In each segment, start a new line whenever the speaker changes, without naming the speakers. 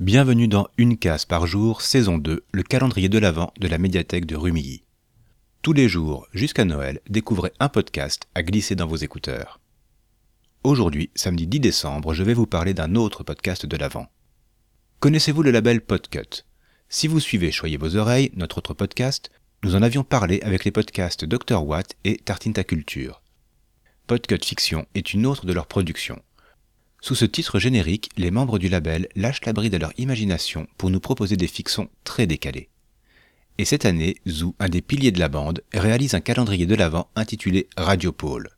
Bienvenue dans Une case par jour, saison 2, le calendrier de l'Avent de la médiathèque de Rumilly. Tous les jours, jusqu'à Noël, découvrez un podcast à glisser dans vos écouteurs. Aujourd'hui, samedi 10 décembre, je vais vous parler d'un autre podcast de l'Avent. Connaissez-vous le label Podcut? Si vous suivez Choyez vos oreilles, notre autre podcast, nous en avions parlé avec les podcasts Dr Watt et Tartinta Culture. Podcut Fiction est une autre de leurs productions. Sous ce titre générique, les membres du label lâchent la bride à leur imagination pour nous proposer des fictions très décalées. Et cette année, Zou, un des piliers de la bande, réalise un calendrier de l'Avent intitulé Radiopole.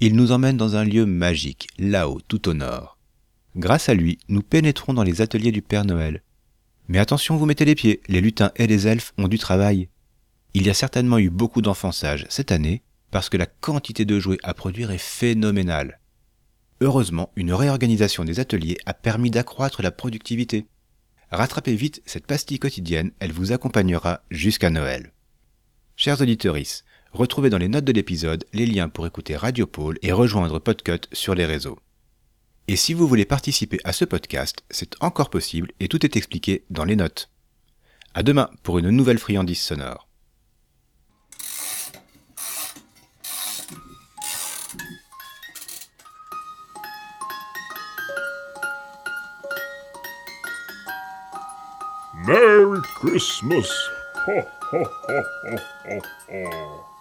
Il nous emmène dans un lieu magique, là-haut, tout au nord. Grâce à lui, nous pénétrons dans les ateliers du Père Noël. Mais attention, vous mettez les pieds, les lutins et les elfes ont du travail. Il y a certainement eu beaucoup d'enfançage cette année, parce que la quantité de jouets à produire est phénoménale. Heureusement, une réorganisation des ateliers a permis d'accroître la productivité. Rattrapez vite cette pastille quotidienne, elle vous accompagnera jusqu'à Noël. Chers auditeurs, retrouvez dans les notes de l'épisode les liens pour écouter Radio Pôle et rejoindre Podcut sur les réseaux. Et si vous voulez participer à ce podcast, c'est encore possible et tout est expliqué dans les notes. À demain pour une nouvelle friandise sonore.
Merry Christmas! Ho, ho, ho, ho, ho, ho.